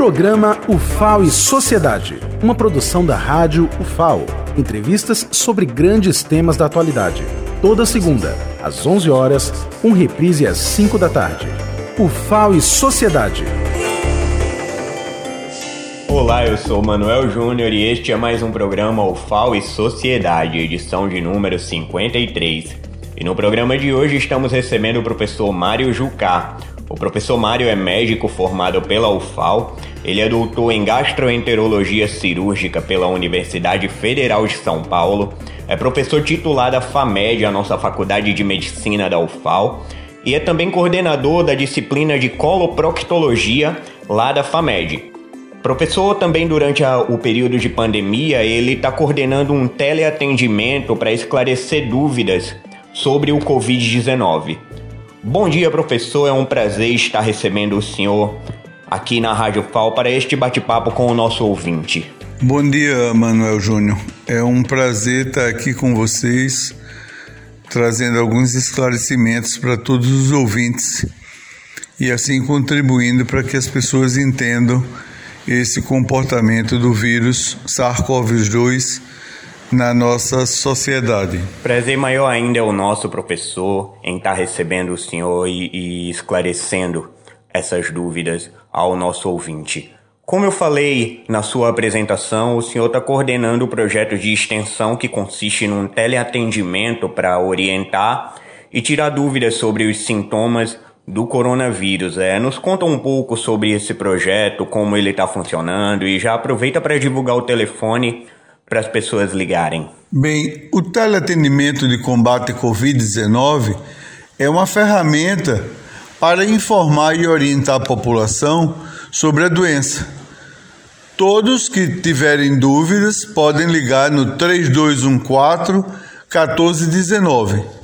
Programa UFAO e Sociedade, uma produção da rádio UFAO. Entrevistas sobre grandes temas da atualidade. Toda segunda, às 11 horas, um reprise às 5 da tarde. UFAO e Sociedade. Olá, eu sou Manuel Júnior e este é mais um programa UFAO e Sociedade, edição de número 53. E no programa de hoje estamos recebendo o professor Mário Jucá. O professor Mário é médico formado pela UFAO, ele é doutor em gastroenterologia cirúrgica pela Universidade Federal de São Paulo, é professor titular da FAMED, a nossa faculdade de medicina da UFAO, e é também coordenador da disciplina de coloproctologia lá da FAMED. Professor, também durante a, o período de pandemia, ele está coordenando um teleatendimento para esclarecer dúvidas sobre o Covid-19. Bom dia, professor. É um prazer estar recebendo o senhor aqui na Rádio FAO para este bate-papo com o nosso ouvinte. Bom dia, Manuel Júnior. É um prazer estar aqui com vocês, trazendo alguns esclarecimentos para todos os ouvintes e assim contribuindo para que as pessoas entendam esse comportamento do vírus SARS-CoV-2 na nossa sociedade. Prazer maior ainda é o nosso professor em estar recebendo o senhor e, e esclarecendo essas dúvidas ao nosso ouvinte. Como eu falei na sua apresentação, o senhor está coordenando o projeto de extensão que consiste num teleatendimento para orientar e tirar dúvidas sobre os sintomas do coronavírus. É, nos conta um pouco sobre esse projeto, como ele está funcionando e já aproveita para divulgar o telefone para as pessoas ligarem. Bem, o teleatendimento de combate à Covid-19 é uma ferramenta para informar e orientar a população sobre a doença. Todos que tiverem dúvidas podem ligar no 3214 1419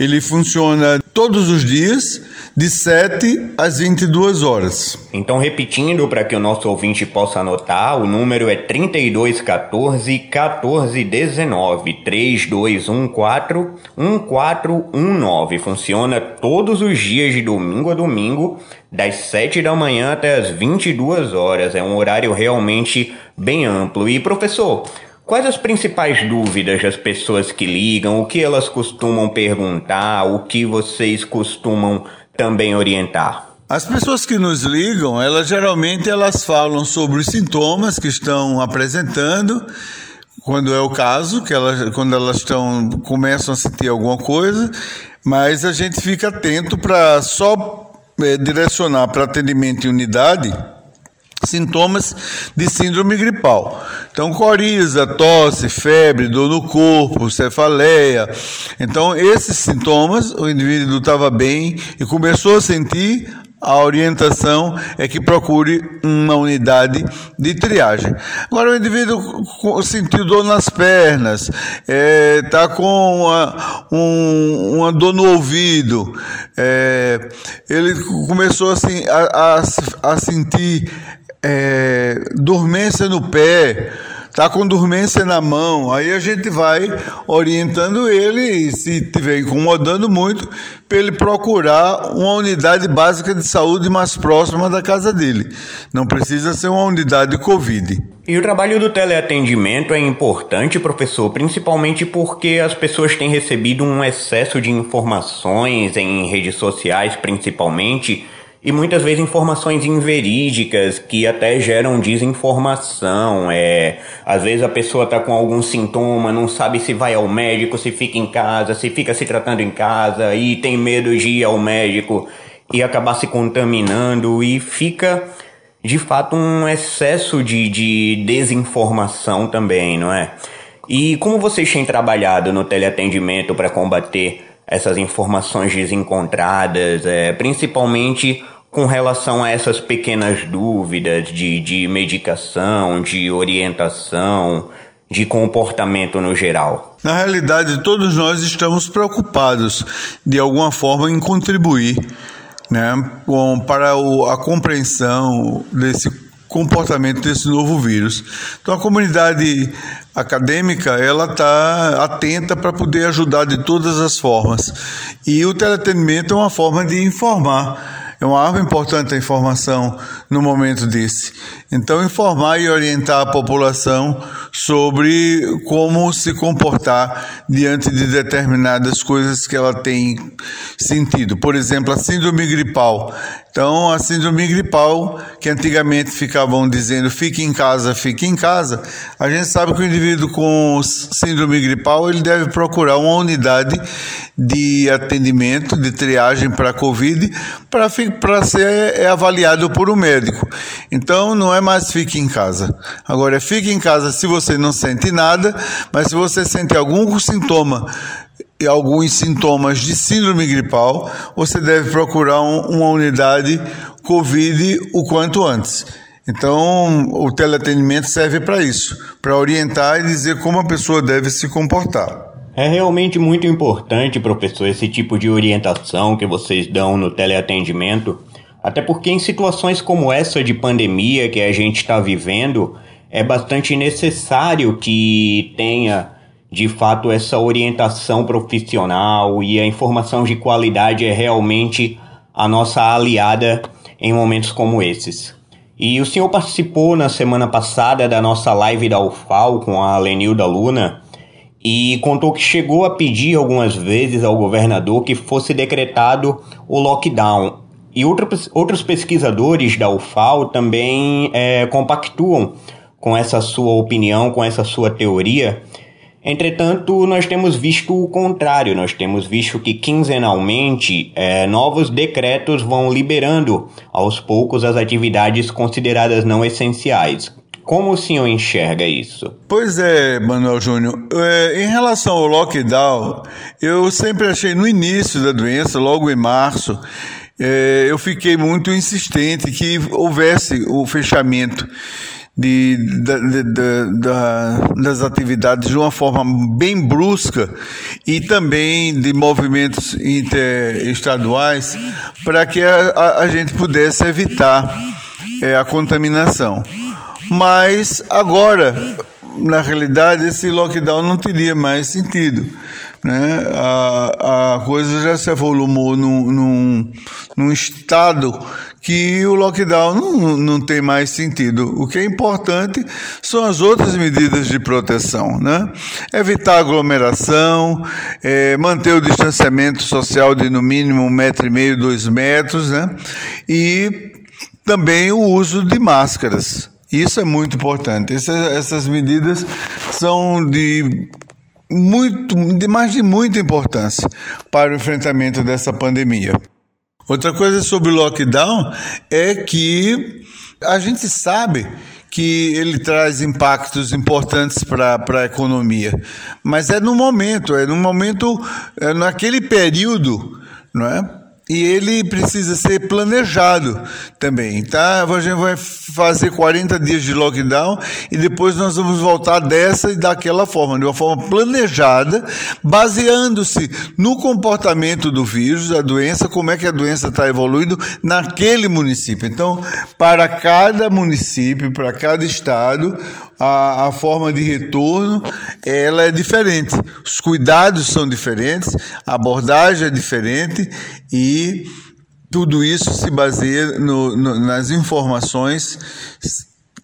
ele funciona todos os dias, de 7 às 22 horas. Então, repetindo para que o nosso ouvinte possa anotar, o número é 3214 1419 3214 1419. Funciona todos os dias de domingo a domingo, das 7 da manhã até as 22 horas. É um horário realmente bem amplo. E professor, Quais as principais dúvidas das pessoas que ligam? O que elas costumam perguntar? O que vocês costumam também orientar? As pessoas que nos ligam, elas geralmente elas falam sobre os sintomas que estão apresentando, quando é o caso, que elas, quando elas estão começam a sentir alguma coisa, mas a gente fica atento para só é, direcionar para atendimento em unidade sintomas de síndrome gripal. Então, coriza, tosse, febre, dor no corpo, cefaleia. Então, esses sintomas, o indivíduo estava bem e começou a sentir, a orientação é que procure uma unidade de triagem. Agora, o indivíduo sentiu dor nas pernas, está é, tá com uma, um, uma, dor no ouvido, é, ele começou assim, a, a, a sentir é, dormência no pé, tá com dormência na mão, aí a gente vai orientando ele e se estiver incomodando muito, para ele procurar uma unidade básica de saúde mais próxima da casa dele. Não precisa ser uma unidade Covid. E o trabalho do teleatendimento é importante, professor, principalmente porque as pessoas têm recebido um excesso de informações em redes sociais, principalmente e muitas vezes informações inverídicas que até geram desinformação. É, às vezes a pessoa está com algum sintoma, não sabe se vai ao médico, se fica em casa, se fica se tratando em casa e tem medo de ir ao médico e acabar se contaminando e fica de fato um excesso de, de desinformação também, não é? E como vocês têm trabalhado no teleatendimento para combater essas informações desencontradas, é, principalmente com relação a essas pequenas dúvidas de, de medicação, de orientação, de comportamento no geral? Na realidade, todos nós estamos preocupados de alguma forma em contribuir né, com, para o, a compreensão desse comportamento desse novo vírus. Então a comunidade acadêmica ela está atenta para poder ajudar de todas as formas e o teleatendimento é uma forma de informar é uma arma importante a informação no momento desse. Então, informar e orientar a população sobre como se comportar diante de determinadas coisas que ela tem sentido. Por exemplo, a síndrome gripal. Então, a síndrome gripal, que antigamente ficavam dizendo fique em casa, fique em casa, a gente sabe que o indivíduo com síndrome gripal ele deve procurar uma unidade de atendimento, de triagem para Covid, para ser avaliado por um médico. Então, não é mais fique em casa. Agora, é fique em casa se você não sente nada, mas se você sente algum sintoma e alguns sintomas de síndrome gripal, você deve procurar um, uma unidade COVID o quanto antes. Então, o teleatendimento serve para isso, para orientar e dizer como a pessoa deve se comportar. É realmente muito importante, professor, esse tipo de orientação que vocês dão no teleatendimento, até porque em situações como essa de pandemia que a gente está vivendo, é bastante necessário que tenha de fato essa orientação profissional e a informação de qualidade é realmente a nossa aliada em momentos como esses. E o senhor participou na semana passada da nossa live da UFAL com a Lenilda Luna e contou que chegou a pedir algumas vezes ao governador que fosse decretado o lockdown. E outros, outros pesquisadores da UFAL também é, compactuam com essa sua opinião, com essa sua teoria Entretanto, nós temos visto o contrário, nós temos visto que quinzenalmente é, novos decretos vão liberando aos poucos as atividades consideradas não essenciais. Como o senhor enxerga isso? Pois é, Manuel Júnior. É, em relação ao lockdown, eu sempre achei no início da doença, logo em março, é, eu fiquei muito insistente que houvesse o fechamento de, de, das atividades de uma forma bem brusca e também de movimentos interestaduais para que a, a, gente pudesse evitar é, a contaminação. Mas agora, na realidade, esse lockdown não teria mais sentido. Né? A, a coisa já se evoluiu num, num, num estado que o lockdown não, não tem mais sentido. O que é importante são as outras medidas de proteção, né? Evitar aglomeração, é, manter o distanciamento social de no mínimo um metro e meio, dois metros, né? E também o uso de máscaras. Isso é muito importante. Essas medidas são de muito, de mais de muita importância para o enfrentamento dessa pandemia. Outra coisa sobre o lockdown é que a gente sabe que ele traz impactos importantes para a economia, mas é no momento, é no momento, é naquele período, não é? E ele precisa ser planejado também, tá? A gente vai fazer 40 dias de lockdown e depois nós vamos voltar dessa e daquela forma, de uma forma planejada, baseando-se no comportamento do vírus, da doença, como é que a doença está evoluindo naquele município. Então, para cada município, para cada estado, a, a forma de retorno ela é diferente. Os cuidados são diferentes, a abordagem é diferente e tudo isso se baseia no, no, nas informações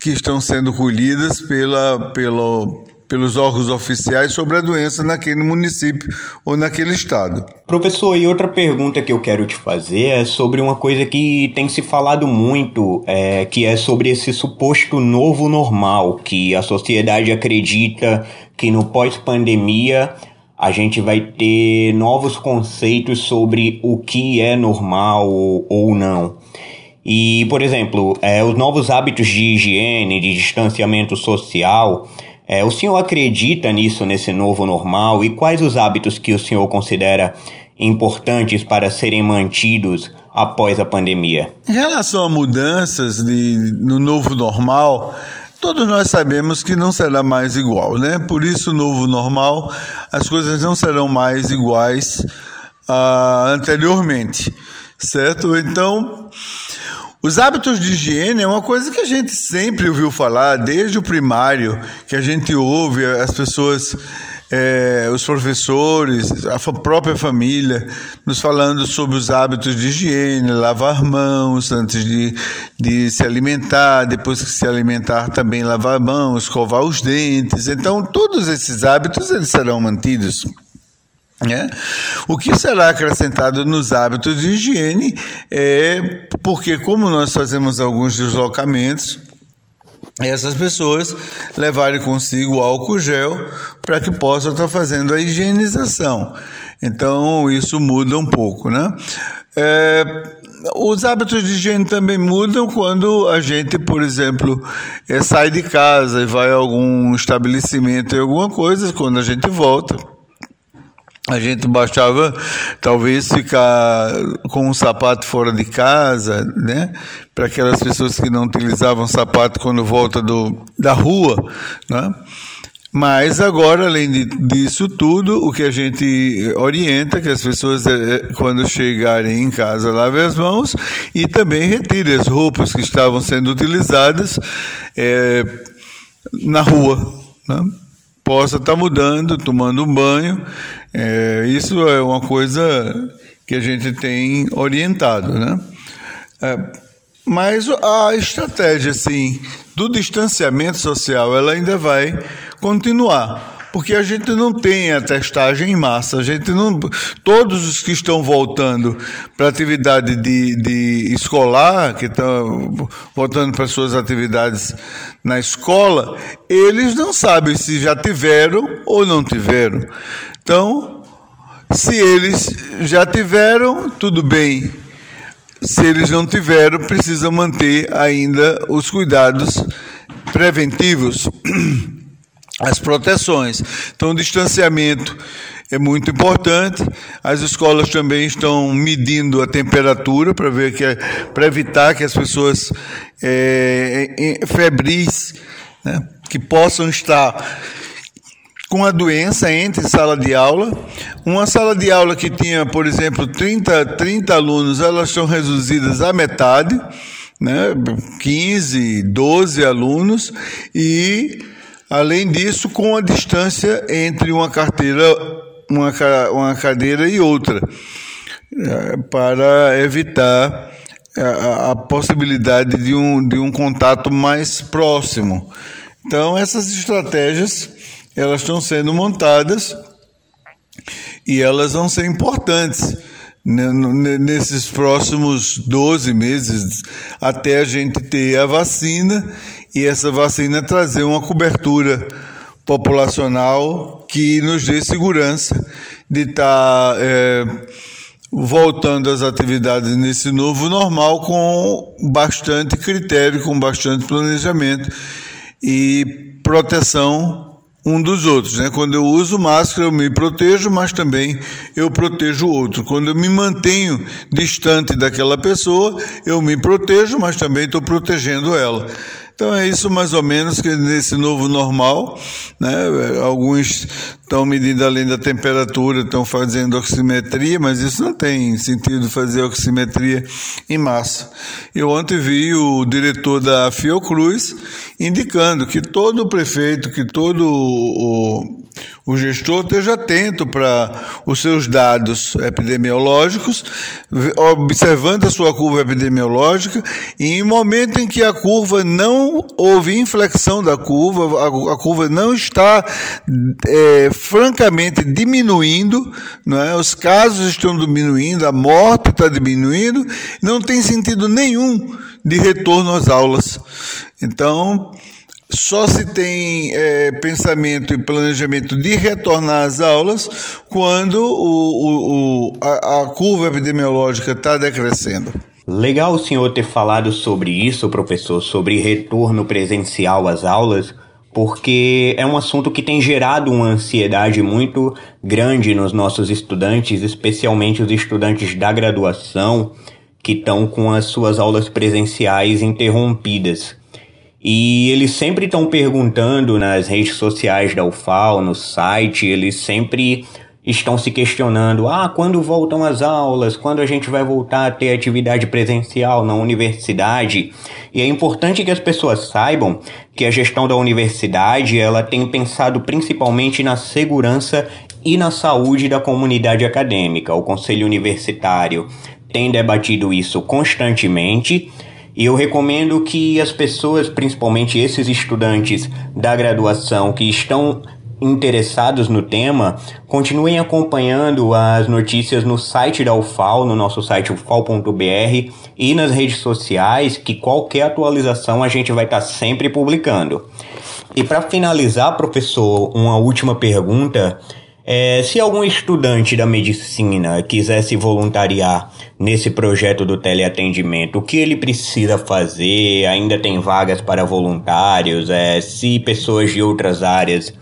que estão sendo colhidas pela, pelo, pelos órgãos oficiais sobre a doença naquele município ou naquele estado. Professor, e outra pergunta que eu quero te fazer é sobre uma coisa que tem se falado muito, é, que é sobre esse suposto novo normal, que a sociedade acredita que no pós-pandemia a gente vai ter novos conceitos sobre o que é normal ou não. E, por exemplo, é, os novos hábitos de higiene, de distanciamento social, é, o senhor acredita nisso, nesse novo normal? E quais os hábitos que o senhor considera importantes para serem mantidos após a pandemia? Em relação a mudanças de, no novo normal, todos nós sabemos que não será mais igual, né? Por isso, novo normal, as coisas não serão mais iguais uh, anteriormente, certo? Então, os hábitos de higiene é uma coisa que a gente sempre ouviu falar, desde o primário, que a gente ouve as pessoas é, os professores, a própria família, nos falando sobre os hábitos de higiene, lavar mãos antes de, de se alimentar, depois que se alimentar também lavar mãos, escovar os dentes. Então, todos esses hábitos eles serão mantidos. Né? O que será acrescentado nos hábitos de higiene é porque, como nós fazemos alguns deslocamentos, essas pessoas levarem consigo álcool gel para que possam estar fazendo a higienização. Então, isso muda um pouco, né? É, os hábitos de higiene também mudam quando a gente, por exemplo, é, sai de casa e vai a algum estabelecimento e alguma coisa, quando a gente volta a gente bastava talvez ficar com um sapato fora de casa, né? Para aquelas pessoas que não utilizavam sapato quando volta do, da rua, né? Mas agora, além de, disso tudo, o que a gente orienta que as pessoas, eh, quando chegarem em casa, lavem as mãos e também retirem as roupas que estavam sendo utilizadas é, na rua. Né? Possa estar mudando, tomando um banho é, isso é uma coisa que a gente tem orientado, né? É, mas a estratégia, assim, do distanciamento social, ela ainda vai continuar, porque a gente não tem a testagem em massa, a gente não, todos os que estão voltando para atividade de, de escolar, que estão voltando para suas atividades na escola, eles não sabem se já tiveram ou não tiveram. Então, se eles já tiveram, tudo bem. Se eles não tiveram, precisam manter ainda os cuidados preventivos, as proteções. Então, o distanciamento é muito importante. As escolas também estão medindo a temperatura para ver que para evitar que as pessoas é, febris né, que possam estar com a doença entre sala de aula. Uma sala de aula que tinha, por exemplo, 30, 30 alunos, elas são reduzidas à metade, né? 15, 12 alunos, e além disso, com a distância entre uma carteira, uma, uma cadeira e outra, é, para evitar a, a possibilidade de um, de um contato mais próximo. Então, essas estratégias elas estão sendo montadas e elas vão ser importantes nesses próximos 12 meses até a gente ter a vacina e essa vacina trazer uma cobertura populacional que nos dê segurança de estar tá, é, voltando às atividades nesse novo normal com bastante critério, com bastante planejamento e proteção um dos outros. Né? Quando eu uso máscara, eu me protejo, mas também eu protejo o outro. Quando eu me mantenho distante daquela pessoa, eu me protejo, mas também estou protegendo ela. Então é isso mais ou menos que nesse novo normal, né? Alguns estão medindo além da temperatura, estão fazendo oximetria, mas isso não tem sentido fazer oximetria em massa. Eu ontem vi o diretor da Fiocruz indicando que todo prefeito, que todo o o gestor esteja atento para os seus dados epidemiológicos, observando a sua curva epidemiológica, e em momento em que a curva não houve inflexão da curva, a, curva não está é, francamente diminuindo, não é? os casos estão diminuindo, a morte está diminuindo, não tem sentido nenhum de retorno às aulas. Então, só se tem é, pensamento e planejamento de retornar às aulas quando o, o, a, a curva epidemiológica está decrescendo. Legal o senhor ter falado sobre isso, professor, sobre retorno presencial às aulas, porque é um assunto que tem gerado uma ansiedade muito grande nos nossos estudantes, especialmente os estudantes da graduação que estão com as suas aulas presenciais interrompidas. E eles sempre estão perguntando nas redes sociais da UFAL, no site, eles sempre estão se questionando: ah, quando voltam as aulas? Quando a gente vai voltar a ter atividade presencial na universidade? E é importante que as pessoas saibam que a gestão da universidade ela tem pensado principalmente na segurança e na saúde da comunidade acadêmica. O Conselho Universitário tem debatido isso constantemente. E eu recomendo que as pessoas, principalmente esses estudantes da graduação que estão interessados no tema, continuem acompanhando as notícias no site da UFAL, no nosso site ufal.br e nas redes sociais, que qualquer atualização a gente vai estar tá sempre publicando. E para finalizar, professor, uma última pergunta. É, se algum estudante da medicina quiser se voluntariar nesse projeto do teleatendimento, o que ele precisa fazer? Ainda tem vagas para voluntários? É, se pessoas de outras áreas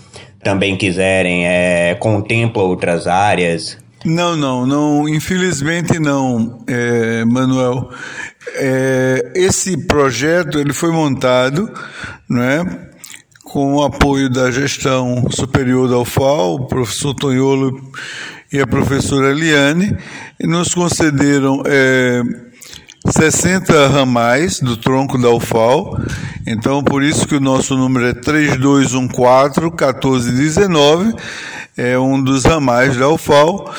também quiserem, é, contempla outras áreas? Não, não, não. Infelizmente não, é, Manuel. É, esse projeto ele foi montado, né, com o apoio da gestão superior da UFAL, o professor Tonholo e a professora Eliane, e nos concederam é, 60 ramais do tronco da UFAL. Então, por isso que o nosso número é 3214-1419, é um dos ramais da UFAL.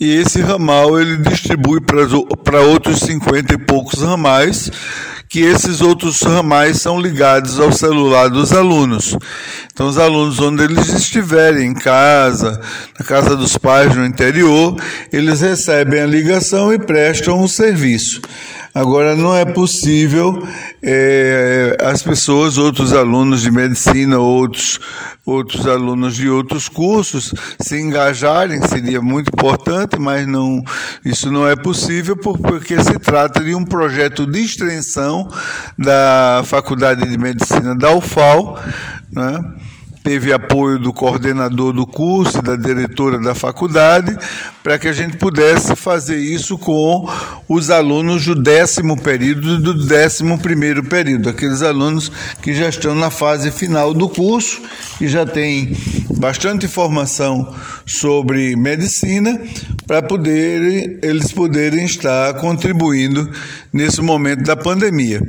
E esse ramal ele distribui para outros 50 e poucos ramais, que esses outros ramais são ligados ao celular dos alunos. Então, os alunos, onde eles estiverem, em casa, na casa dos pais, no interior, eles recebem a ligação e prestam o serviço. Agora, não é possível é, as pessoas, outros alunos de medicina, outros, outros alunos de outros cursos, se engajarem, seria muito importante, mas não, isso não é possível porque se trata de um projeto de extensão da Faculdade de Medicina da UFAL, né? Teve apoio do coordenador do curso e da diretora da faculdade, para que a gente pudesse fazer isso com os alunos do décimo período e do décimo primeiro período, aqueles alunos que já estão na fase final do curso e já têm bastante informação sobre medicina, para poder eles poderem estar contribuindo nesse momento da pandemia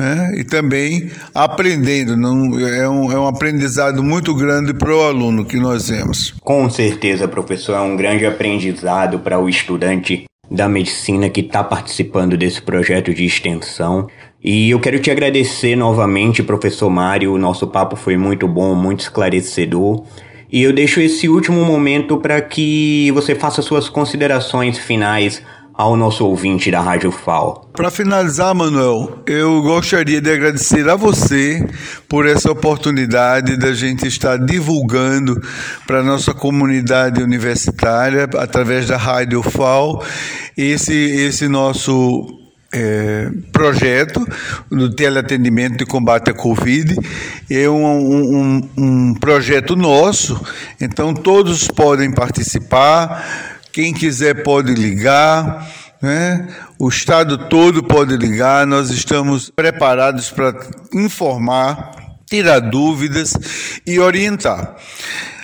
né? e também aprendendo. Não, é, um, é um aprendizado muito grande para o aluno que nós temos. Com certeza, professor, é um grande aprendizado para o estudante da medicina que está participando desse projeto de extensão. E eu quero te agradecer novamente, professor Mário. O nosso papo foi muito bom, muito esclarecedor. E eu deixo esse último momento para que você faça suas considerações finais ao nosso ouvinte da Rádio FAO. Para finalizar, Manuel, eu gostaria de agradecer a você por essa oportunidade da gente estar divulgando para a nossa comunidade universitária, através da Rádio FAO, esse, esse nosso é, projeto do teleatendimento de combate à Covid. É um, um, um projeto nosso, então todos podem participar quem quiser pode ligar, né? o Estado todo pode ligar. Nós estamos preparados para informar, tirar dúvidas e orientar.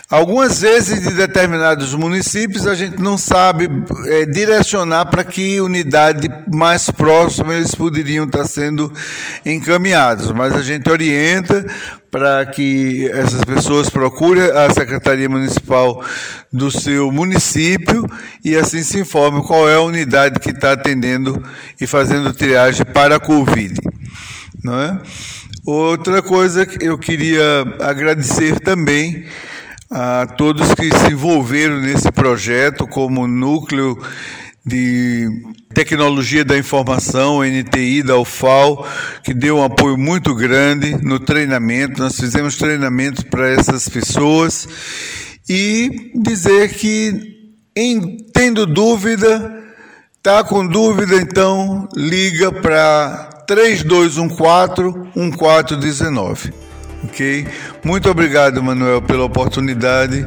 Algumas vezes, de determinados municípios, a gente não sabe é, direcionar para que unidade mais próxima eles poderiam estar sendo encaminhados, mas a gente orienta para que essas pessoas procurem a Secretaria Municipal do seu município e assim se informe qual é a unidade que está atendendo e fazendo triagem para a Covid. Não é? Outra coisa que eu queria agradecer também a todos que se envolveram nesse projeto como núcleo de tecnologia da informação, NTI da UFAL, que deu um apoio muito grande no treinamento. Nós fizemos treinamento para essas pessoas e dizer que em, tendo dúvida, tá com dúvida, então liga para 3214 1419 ok? Muito obrigado, Manuel, pela oportunidade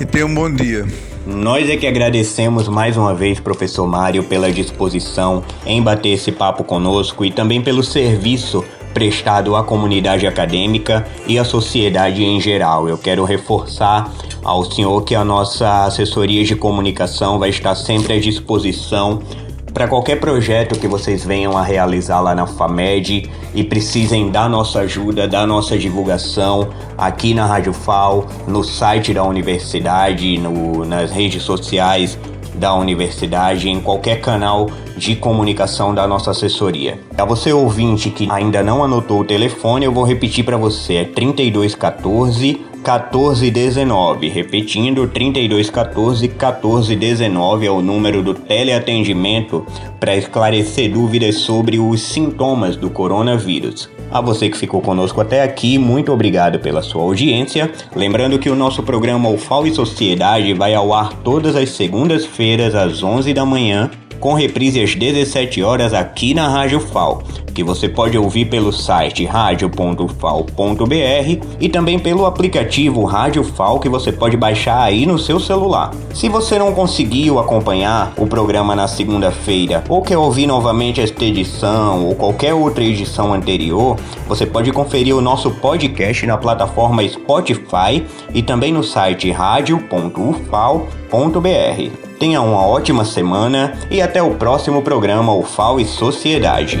e tenha um bom dia. Nós é que agradecemos mais uma vez, professor Mário, pela disposição em bater esse papo conosco e também pelo serviço prestado à comunidade acadêmica e à sociedade em geral. Eu quero reforçar ao senhor que a nossa assessoria de comunicação vai estar sempre à disposição para qualquer projeto que vocês venham a realizar lá na FAMED e precisem da nossa ajuda, da nossa divulgação aqui na Rádio FAO, no site da universidade, no, nas redes sociais da universidade, em qualquer canal de comunicação da nossa assessoria. A você ouvinte que ainda não anotou o telefone, eu vou repetir para você, é 3214 1419. Repetindo, 3214 1419 é o número do teleatendimento para esclarecer dúvidas sobre os sintomas do coronavírus. A você que ficou conosco até aqui, muito obrigado pela sua audiência. Lembrando que o nosso programa UFAO e Sociedade vai ao ar todas as segundas-feiras às 11 da manhã com reprise às 17 horas aqui na Rádio FAO, que você pode ouvir pelo site radio.fal.br e também pelo aplicativo Rádio FAO que você pode baixar aí no seu celular. Se você não conseguiu acompanhar o programa na segunda-feira ou quer ouvir novamente esta edição ou qualquer outra edição anterior, você pode conferir o nosso podcast na plataforma Spotify e também no site radio.ufal.br. Tenha uma ótima semana e até o próximo programa UFAO e Sociedade.